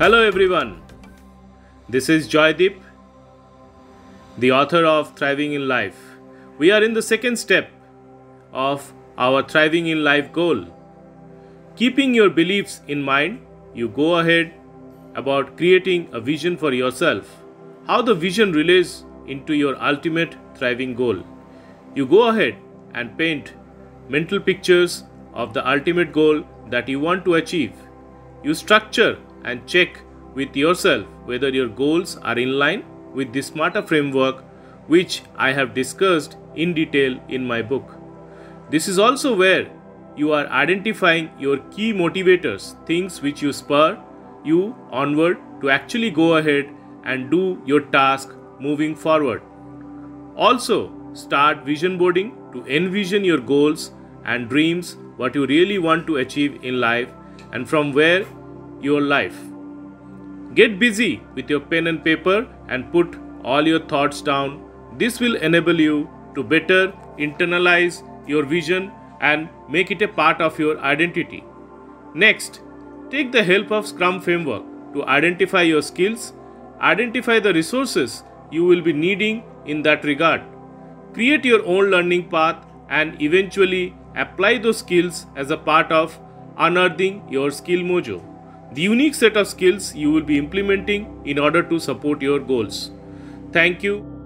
Hello everyone. This is Joydeep, the author of Thriving in Life. We are in the second step of our Thriving in Life goal. Keeping your beliefs in mind, you go ahead about creating a vision for yourself. How the vision relates into your ultimate thriving goal. You go ahead and paint mental pictures of the ultimate goal that you want to achieve. You structure and check with yourself whether your goals are in line with the smarter framework, which I have discussed in detail in my book. This is also where you are identifying your key motivators, things which you spur you onward to actually go ahead and do your task moving forward. Also, start vision boarding to envision your goals and dreams, what you really want to achieve in life, and from where your life. Get busy with your pen and paper and put all your thoughts down. This will enable you to better internalize your vision and make it a part of your identity. Next, take the help of Scrum framework to identify your skills, identify the resources you will be needing in that regard. Create your own learning path and eventually apply those skills as a part of unearthing your skill mojo. The unique set of skills you will be implementing in order to support your goals. Thank you